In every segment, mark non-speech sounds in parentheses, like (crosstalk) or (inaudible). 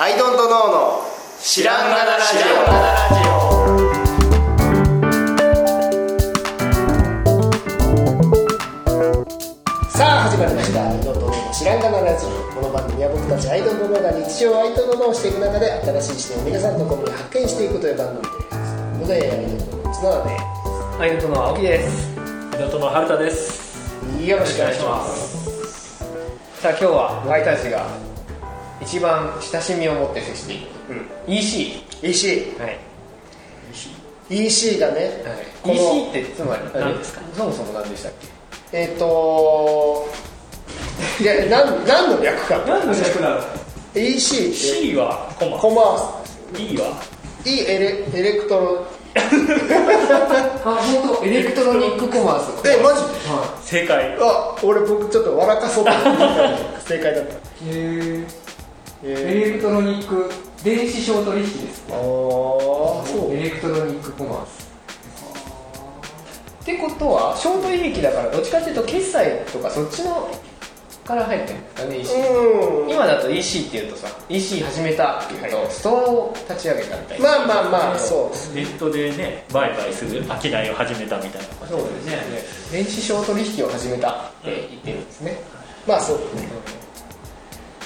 アイドントノーの知らんがなラジオ。さあ始まりました。アイドントノーの知らんがなラジオ。この番組は僕たちアイドントノーが日常をアイドントノーしていく中で新しい視点を皆さんと共に発見していくという番組です。ということでアイドントノーの角田でアイドントの青木です。港の春田ですよろしくお願いします。さあ今日はワイたちが一番親しみを持って接している、EC EC はい。EC がね、この EC ってつまり？何ですか？そもそも何でしたっけ？えっ、と (laughs) いやなん何の略か。何の略なの EC って。C はコマ。コマ。ース E は？E エレエレクトロ。(laughs) あ本当？エレクトロニックコマース。えマジ？は正解。あ俺僕ちょっと笑かそうと思ったら正解だった。いへええエレクトロニック電子商取引です。ー、ああそう。エレクトロニックコマース。ってことは商取引だからどっちかっていうと決済とかそっちのから入ってるんですかね EC うん。今だと EC っていうとさ EC 始めたっていうとストアを立ち上げたみたいな。まあまあまあそう。ネットでね売買する商いを始めたみたいなそうですね。電子商取引を始めたって言ってるんですね。まあそう。だね、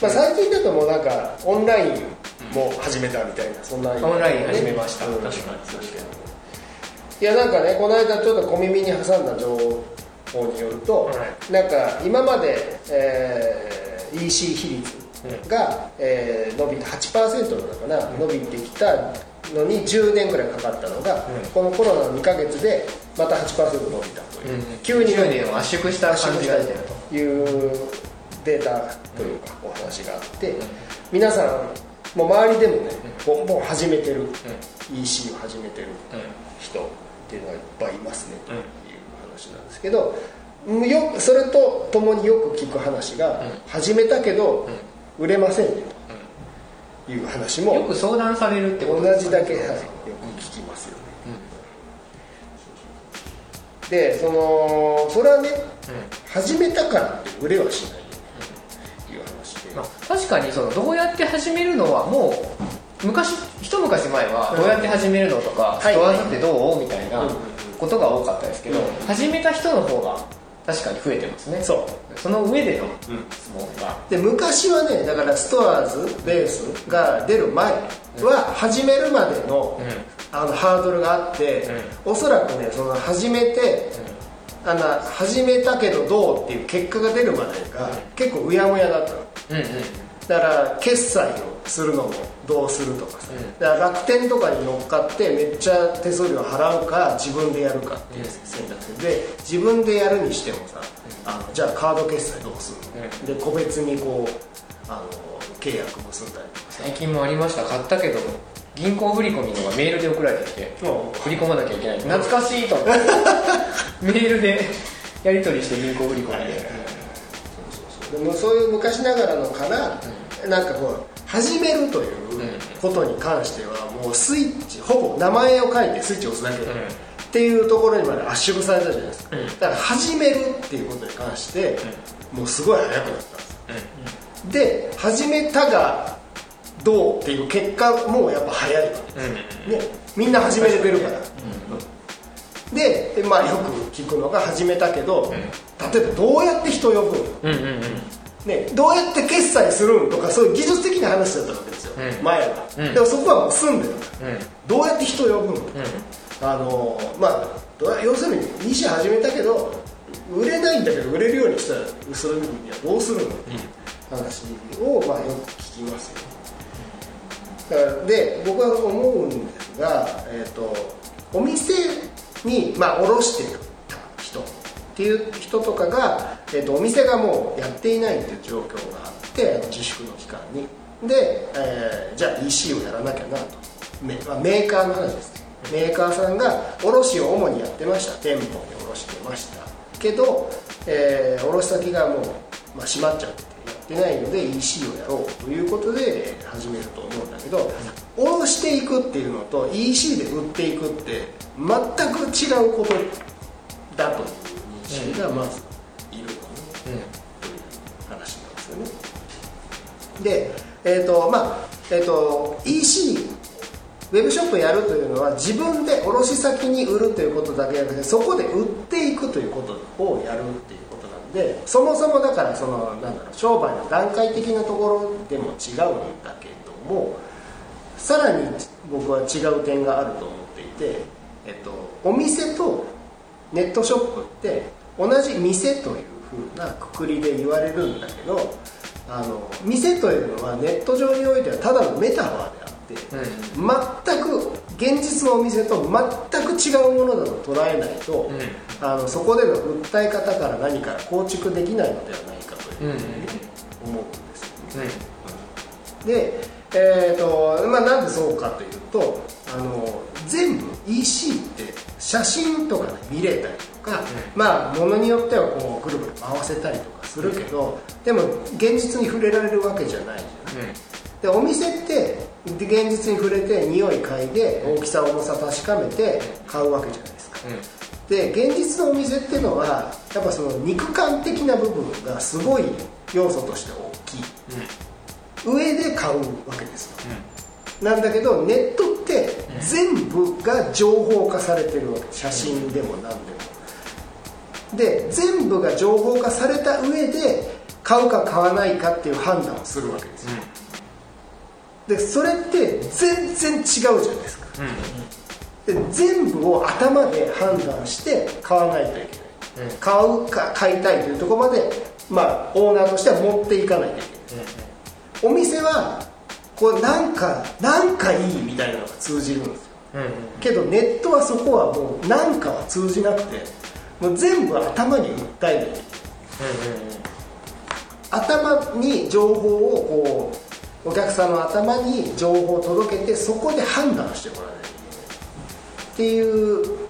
まあ、最近だともうなんかオンラインも始めたみたいなそんな、オンライン始めました。うん確かに確かいやなんかねこの間ちょっと小耳に挟んだ情報によると、はなんか今まで、えー EC 比率が、えー伸びて8%なのかな、伸びてきたのに10年ぐらいかかったのが、このコロナの2ヶ月でまた8%伸びたという、急に10年を圧縮した感じがというデータというかお話があって、皆さんもう周りでもねボンボン始めてる、EC を始めてる人っていうのがいっぱいいますねという話なんですけど、よくそれとともによく聞く話が、始めたけど売れませんねという話もよく相談されるってこ同とですかじだけ、はい、よく聞きますよね、でそのそれはね、始めたからって売れはしないまあ、確かにそのどうやって始めるのはもう昔一昔前はどうやって始めるのとか、はい。ストアってどうみたいなうん。うんうんことが多かったですけど、うん。始めた人の方が確かに増えてますね。そう。その上での質問が、で昔はねだからストアーズベースが出る前は始めるまでの,、あのハードルがあって、おそらくねその始めて、あの始めたけどどうっていう結果が出るまでが結構うやむやだったの。うんうんだから決済をするのもどうするとかさ、だから楽天とかに乗っかってめっちゃ手数料払うか自分でやるかっていう選択。肢で自分でやるにしてもさあのじゃあカード決済どうする？の、で個別にこうあの契約結んだりとかさ最近もありました。買ったけど銀行振り込みのがメールで送られてきて振り込まなきゃいけない。懐かしいと思って (laughs) メールでやり取りして銀行振り込みで。でもそういう昔ながらのから、なんかこう始めるということに関してはもうスイッチほぼ名前を書いてスイッチを押すだけ、っていうところにまで圧縮されたじゃないですか、だから始めるっていうことに関して、もうすごい早くなったんです、で始めたがどうっていう結果もやっぱ早いわけです、ね、みんな始めれてるから、ででまあよく聞くのが始めたけど、例えばどうやって人を呼ぶんね、どうやって決済するんとかそういう技術的な話だったわけですよ、うん。前は、うん。でもそこはもう済んでる。から、うん。どうやって人を呼ぶの、あのまあ要するに2社始めたけど売れないんだけど売れるようにしたらそれにはどうするの？う話を、まあ、よく聞きますよ。だからで僕は思うんですが、えー、とお店に、まあ、卸してた人っていう人とかが、えー、とお店がもうやっていないっていう状況があって自粛の期間に。で、えーじゃあ EC をやらなきゃなと。メ,、まあ、メーカーの話ですね。メーカーさんが卸を主にやってました。店舗に卸してました。けど、えー卸先がもう、まあ、閉まっちゃって。ってないので EC をやろうということで始めると思うんだけど卸していくっていうのと EC で売っていくって全く違うことだという認識がまずいるのね、という話なんですよね。でえーとまあえーと EC ウェブショップやるというのは自分で卸先に売るということだけじゃなくてそこで売っていくということをやるっていうことなんでそもそもだからそのなんだろう商売の段階的なところでも違うんだけどもさらに僕は違う点があると思っていて、えっと、お店とネットショップって同じ店というふうなくくりで言われるんだけどあの店というのはネット上においてはただのメタファーでって、全く現実のお店と全く違うものだと捉えないと、あのそこでの訴え方から何から構築できないのではないかというふうに思うんですよね。で、えーとまあ、なんでそうかというとあの全部 EC って写真とかで見れたりとか、まあものによってはこうぐるぐる回せたりとかするけど、でも現実に触れられるわけじゃないじゃない、でお店ってで現実に触れて匂い嗅いで大きさ重さ確かめて買うわけじゃないですか、で現実のお店っていうのはやっぱその肉感的な部分がすごい要素として大きい、上で買うわけですよ、なんだけどネットって全部が情報化されてるわけ。写真でも何でも。で全部が情報化された上で買うか買わないかっていう判断をするわけですよ、でそれって全然違うじゃないですか、で全部を頭で判断して買わないといけない、買うか買いたいというところまで、まあ、オーナーとしては持っていかないといけない、お店はこうなんかなんかいいみたいなのが通じるんですよ。けどネットはそこはもうなんかは通じなくてもう全部頭に訴えないといけない。頭に情報をこうお客さんの頭に情報を届けてそこで判断してもらわないっていう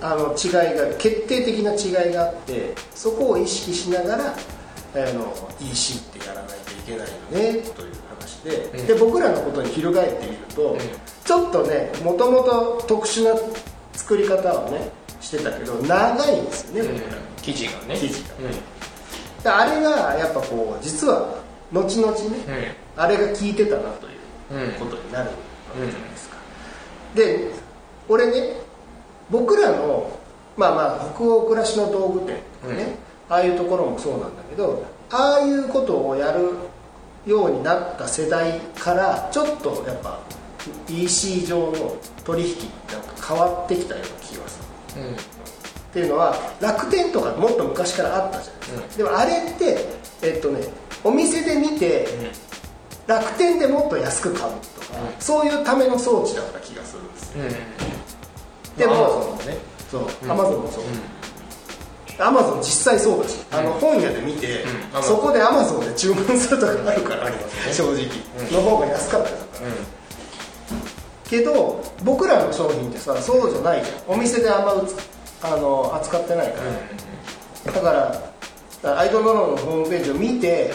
あの違いが決定的な違いがあってそこを意識しながらあの EC ってやらないといけないよねという話で,、で僕らのことに翻ってみると、ちょっとねもともと特殊な作り方をねしてたけど長いんですよね、僕ら記事がね。記事が。であれがやっぱこう実は後々ね、あれが効いてたなということになるわけじゃないですか、で俺ね僕らのまあまあ北欧暮らしの道具店とかね、ああいうところもそうなんだけどああいうことをやるようになった世代からちょっとやっぱ EC 上の取引なんか変わってきたような気がする。っていうのは楽天とかもっと昔からあったじゃないですか、でもあれってえっとねお店で見て、楽天でもっと安く買うとか、そういうための装置だった気がするんですよ、でも、まあね。そうアマゾンもそう、アマゾン実際そうだし、あの本屋で見て、うん。そこでアマゾンで注文するとかあるから、正直、の方が安かったりとか、けど僕らの商品ってさそうじゃないじゃん。お店であんまあの扱ってないから、だからアイドルローのホームページを見て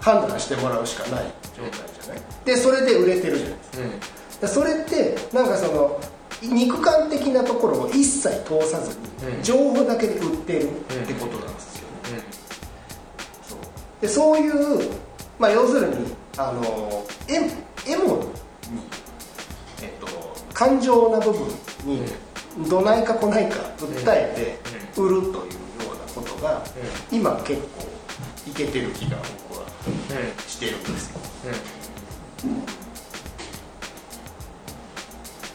判断してもらうしかない状態じゃないでそれで売れてるじゃないですかそれってなんかその肉感的なところを一切通さずに、情報だけで売ってるってことなんですよね、そうでそういう、まあ、要するにあのエエモに、えっと、感情な部分にどないかこないか訴えて売るというようなことが、今結構いけてる気がしてるんですよ。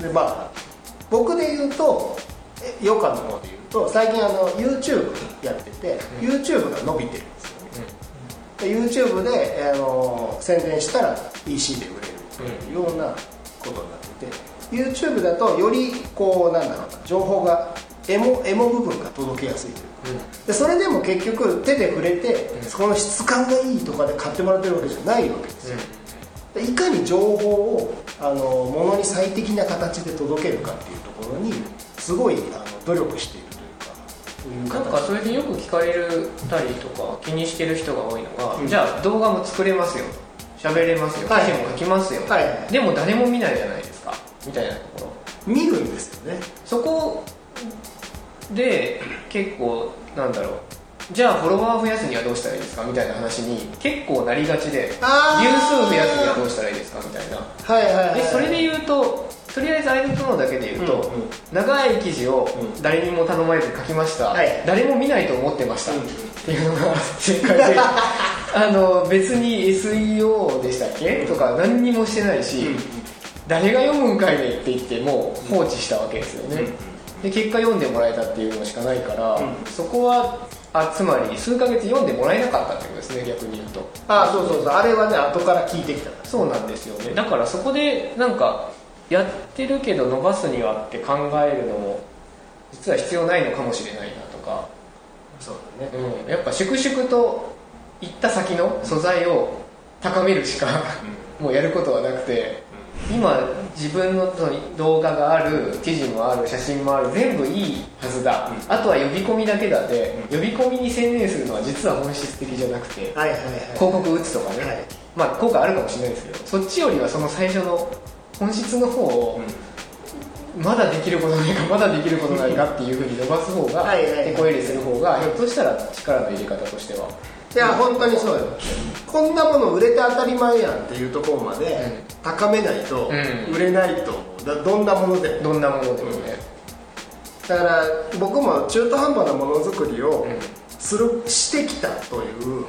でまあ僕で言うとえ余暇の方で言うと最近あの YouTube やってて、YouTube が伸びてるんですよね。で YouTube で、あの宣伝したら EC で売れるというようなことになってて YouTube だとよりこうなんだろうな情報がエモエモ部分が届けやすいという。かでそれでも結局手で触れて、その質感がいいとかで買ってもらってるわけじゃないわけですよ、でいかに情報をあのものに最適な形で届けるかっていうところにすごいあの努力しているというかなんかそれでよく聞かれたりとか気にしてる人が多いのが、うん。じゃあ動画も作れますよ。喋れますよ。記はい。事も書きますよ、はいはい。でも誰も見ないじゃないですか。みたいなところ。見るんですよね。そこで結構なんだろう。じゃあフォロワー増やすにはどうしたらいいですか？みたいな話に結構なりがちであー。流数増やすにはどうしたらいいですか？みたいな。はいはいはいでそれで言うととりあえずアイドルトノーだけで言うと、うんうん。長い記事をうん。誰にも頼まれて書きました、はい。誰も見ないと思ってました、うんっていうのが正解であの別に SEO でしたっけ、とか何にもしてないし、うん誰が読むんかいねって言ってもう放置したわけですよね、で結果読んでもらえたっていうのしかないから、うん。そこはあつまり数ヶ月読んでもらえなかったってことですね逆に言うと。あそうそうそう。あれはね後から聞いてきた。そうなんですよね。だからそこでなんかやってるけど伸ばすにはって考えるのも実は必要ないのかもしれないなとか、そうだね。うん、やっぱ粛々と行った先の素材を高めるしか (laughs) もうやることはなくて今自分のその動画がある記事もある写真もある全部いいはずだ、あとは呼び込みだけだで、呼び込みに専念するのは実は本質的じゃなくてはいはいはい。広告打つとかね、はい。まあ効果あるかもしれないですけどそっちよりはその最初の本質の方を、まだできることないかまだできることないかっていうふうに伸ばす方が手こ入れする方がひょっとしたら力の入れ方としてはいや本当にそうよ。こんなもの売れて当たり前やんっていうところまで高めないとうん。売れないと思う。だどんなものでも。どんなものでもね、だから僕も中途半端なものづくりをうん。するしてきたという、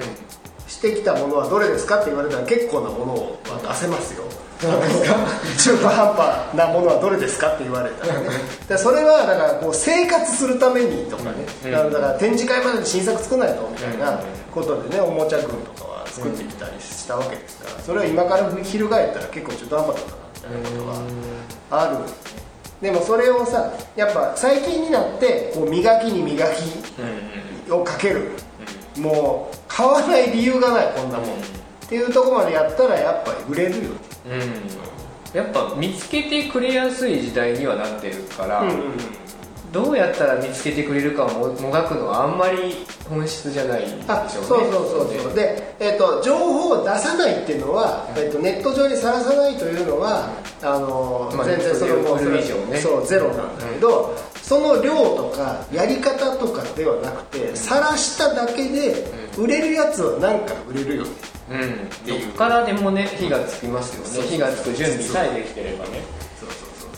してきたものはどれですかって言われたら結構なものは出せますよ。中途半端なものはどれですかって言われたらね。でそれはだからこう生活するためにとかね、うん。だから展示会までに新作作らないとみたいなことでねおもちゃ群とかは作ってきたりしたわけですから。それは今から翻ったら結構中途半端だったなみたいなことはある。でもそれをさやっぱ最近になってこう磨きに磨きをかけるもう買わない理由がないこんなもん、っていうところまでやったらやっぱり売れるよ。うん。やっぱ見つけてくれやすい時代にはなってるから、うんどうやったら見つけてくれるかをももがくのはあんまり本質じゃないんでしょうね。あそうそうそうそう。で、えっと情報を出さないっていうのは、えっとネット上にさらさないというのはあの、まあ全然それもね。そうゼロなんだけど、その量とかやり方とかではなくてさらしただけで売れるやつはなんか売れるよ。ねうん。どっからでもね火がつきますよそうそうね火がつく準備さえできてればね。そうそうそう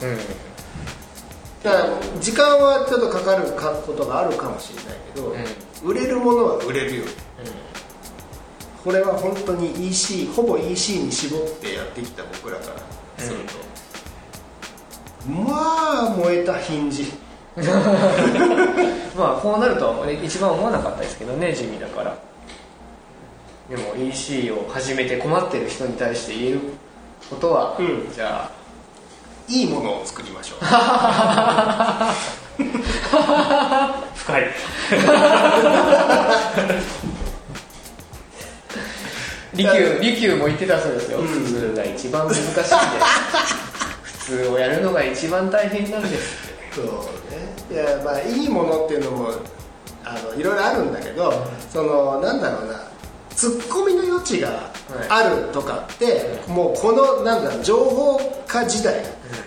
そうう。ん。だから時間はちょっとかかるかことがあるかもしれないけど、売れるものは売れるよ、これは本当に EC ほぼ EC に絞ってやってきた僕らからすると、まあ燃えたヒンジ。(laughs) まあこうなるとはね一番思わなかったですけどね地味だから。でも EC を始めて困ってる人に対して言えることは、うん。じゃいいものを作りましょう。(laughs) 深い。あ (laughs) 利休利休も言ってたそうですよ、普通が一番難しいんで。すをやるのが一番大変なんです。そうね。いやまあいいものっていうのもあのいろいろあるんだけど、そのなんだろうな。ツッコミの余地があるとかって、もうこのなんだろう情報化時代、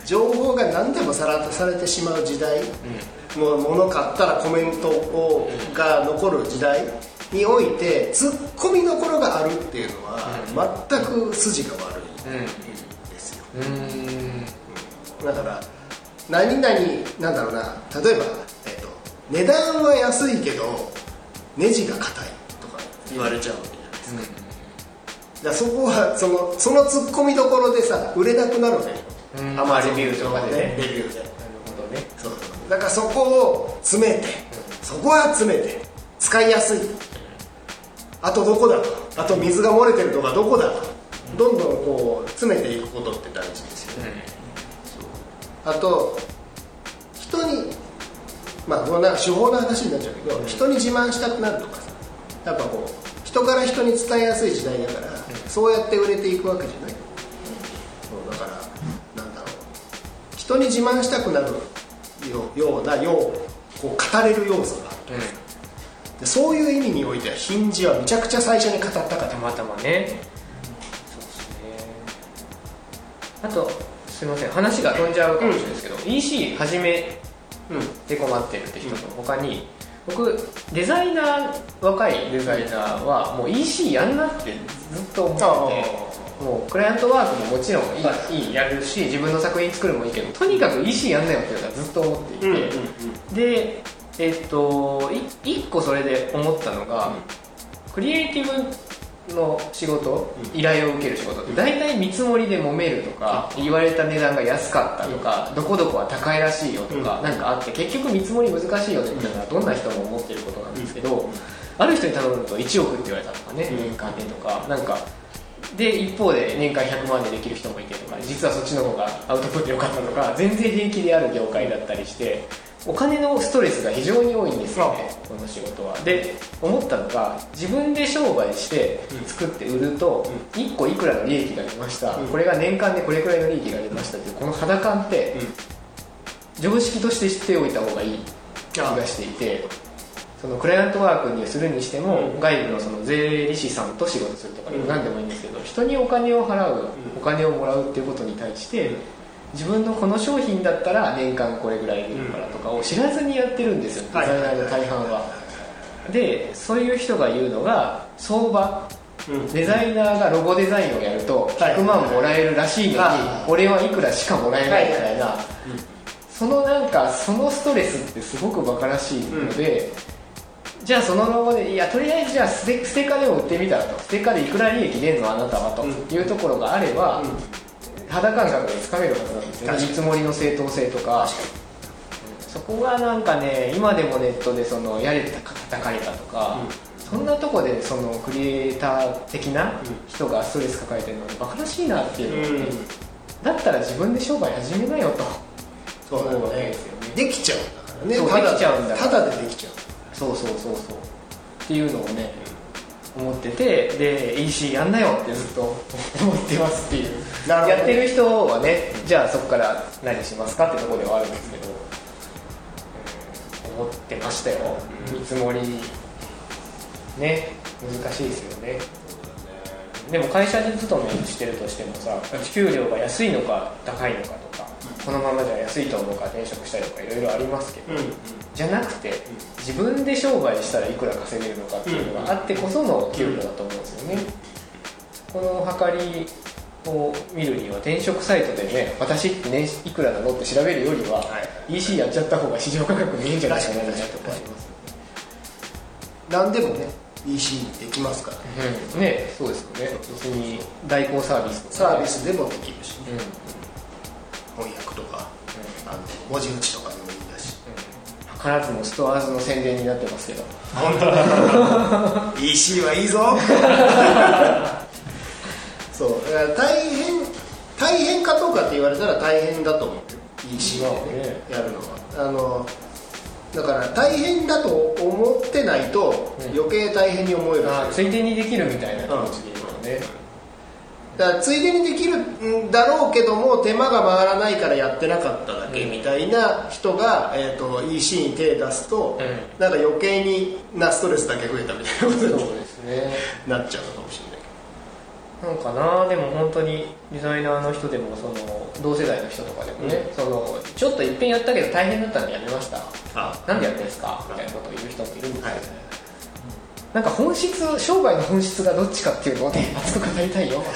情報が何でもさらされてしまう時代、もう物買ったらコメントをが残る時代においてツッコミどころがあるっていうのは、全く筋が悪いんですよ、うーんだから何々なんだろうな例えば、えっと、値段は安いけどネジが硬いとか言われちゃうわけじゃないですか,、だからそこはそのそのツッコミどころでさ売れなくなるわけ。よ、うん。アマゾンレビューとかでね。レビューで。なるほどね。そう。だからそこを詰めて。そこは詰めて。使いやすい。あとどこだと。あと水が漏れてるとかどこだと。どんどんこう詰めていくことって大事ですよね、あと人にまあこんか手法の話になっちゃうけど、人に自慢したくなるとかさやっぱこう人から人に伝えやすい時代だから、そうやって売れていくわけじゃない、そうだからなんだろう。人に自慢したくなるよようなようこう語れる要素があるでそういう意味においてはヒンジはめちゃくちゃ最初に語ったからたまたまね。そうですね。あとすいません。話が飛んじゃうかもしれないですけど、EC 始めうんて困ってるって人の他に僕デザイナー若いデザイナーはもう EC やんなってずっと思っててもうクライアントワークももちろんいい,、、はい。やるし自分の作品作るのもいいけどとにかく EC やんなよっていうのはずっと思っていて、うんうんうん。でえっとい一個それで思ったのが、クリエイティブの仕事、うん。依頼を受ける仕事って大体見積もりで揉めるとか、言われた値段が安かったとか、どこどこは高いらしいよとか、うん。なんかあって結局見積もり難しいよねっていうのはどんな人も思ってることなんですけど、ある人に頼むと1億って言われたとかね、うん。年間でとかなんかで一方で年間100万でできる人もいてとか実はそっちの方がアウトプット良かったとか全然平気である業界だったりしてお金のストレスが非常に多いんですよねこの仕事は。で思ったのが自分で商売して作って売ると1個いくらの利益が出ました。うん。これが年間でこれくらいの利益が出ましたっていうこの肌感って常識として知っておいた方がいい気がしていてそのクライアントワークにするにしても、うん。外部のその税理士さんと仕事するとか何でもいいんですけど、人にお金を払う、うん。お金をもらうっていうことに対して、自分のこの商品だったら年間これぐらい出るからとかを知らずにやってるんですよ、デはい。ザイナーの大半は。でそういう人が言うのが相場。うん。デザイナーがロゴデザインをやるとはい。100万もらえるらしいのにはい俺はいくらしかもらえないみたいな。うん。そのなんかそのストレスってすごくバカらしいので、じゃあそのロゴでいやとりあえずじゃあステステッカーでも売ってみたらと。ステッカーでいくら利益出るのあなたはとうん。いうところがあれば、肌感覚でつかめるはずなんですよね見積もりの正当性とか。そこがなんかね今でもネットでそのやれたか叩かれたとか、そんなとこでそのクリエイター的な人がストレス抱えてるのにバカらしいなっていうのをね、だったら自分で商売始めなよと。そうだ思うわけねですよね。できちゃうんだからね。できちゃうんだただでできちゃう。そうそうそうそう。っていうのをね思っててで EC やんなよってずっと思ってますっていう。やってる人はねじゃあそこから何しますかってところではあるんですけど、うん思ってましたよ。見積もりね難しいですよね。でも会社に勤めしてるとしてもさ給料が安いのか高いのかこのままじゃ安いと思うから転職したりとかいろいろありますけど、じゃなくて自分で商売したらいくら稼げるのかっていうのがあってこその給料だと思うんですよね、この計りを見るには転職サイトでね私って年いくらなのって調べるよりは、はい。EC やっちゃった方が市場価格見えんじゃないかなとこあります何でもね EC にできますから。うん。ねそうですよね。別に代行サービスとかサービスでもできるしね。うん翻訳とかあの文字打ちとかでもいいだし。図らずもストアーズの宣伝になってますけど。本当だ。EC はいいぞ。(laughs) そう。だから大変大変かどうかって言われたら大変だと思うよ EC で、まあねねやるのは。あのだから大変だと思ってないとうん。余計大変に思える、あついでにできるみたいな気持ちでいるよね、だからついでにできるんだろうけども手間が回らないからやってなかっただけみたいな人が、えー、と EC に手出すと、うなんか余計になストレスだけ増えたみたいなことにですね。なっちゃうのかもしれない。なんかなでも本当にデザイナーの人でもその同世代の人とかでもね、そのちょっといっぺんやったけど大変だったんでやめました。あ。なんでやってんですか？みたいなことを言う人もいるんですよ、はいなんか本質商売の本質がどっちかっていうのをね (laughs) 熱く語りたいよ。(laughs)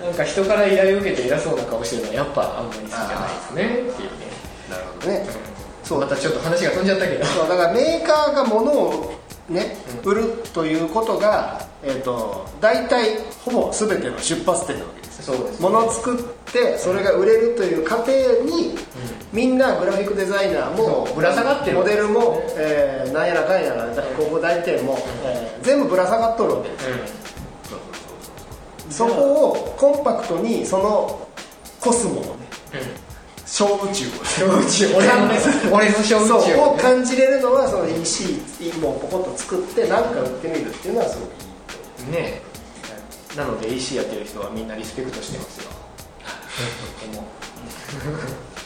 なんか人から依頼を受けて偉そうな顔してるのはやっぱあんまり好きじゃないですねっていうね。なるほどね。そう。またちょっと話が飛んじゃったけど。そうだからメーカーが物をね、売るということが、えー、と大体ほぼ全ての出発点なわけですそうです物を作ってそれが売れるという過程に、みんなグラフィックデザイナーもぶら下がってる。モデルも、えーなんやらかんやら。広告代理店も、えー全部ぶら下がっとるわけ。ですそこをコンパクトにそのコスモ。をね小宇宙小宇宙。(laughs) 俺の俺の小宇宙。をねを感じれるのはその EC もポコッと作って何か売ってみるっていうのはすごくいいねえ。なので EC やってる人はみんなリスペクトしてますよ (laughs)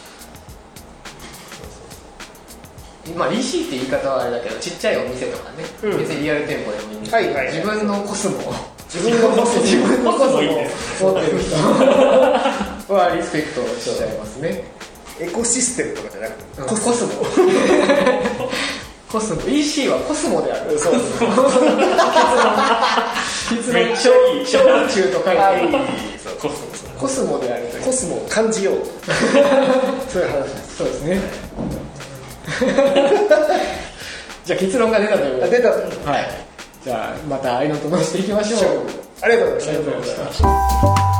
まあ EC って言い方はあれだけどちっちゃいお店とかね、うん。別にリアル店舗でもいいんですけど、はいはい。はい自分のコスモを。自分のコスモ。自分のコスモ持ってる人はリスペクトしちゃいますね。エコシステムとかじゃなくて。コスモ。コスモ。EC はコスモである。そう。結めっ論ちゃいい。小宇宙と書いてある。そう。コスモ。スコスモであるコスモを感じよう。(laughs) そういう話です。そうですね (laughs) じゃあ結論が出たということで。あ出た。はい。じゃあまた愛のとのしていきましょう。(laughs) ありがとうございました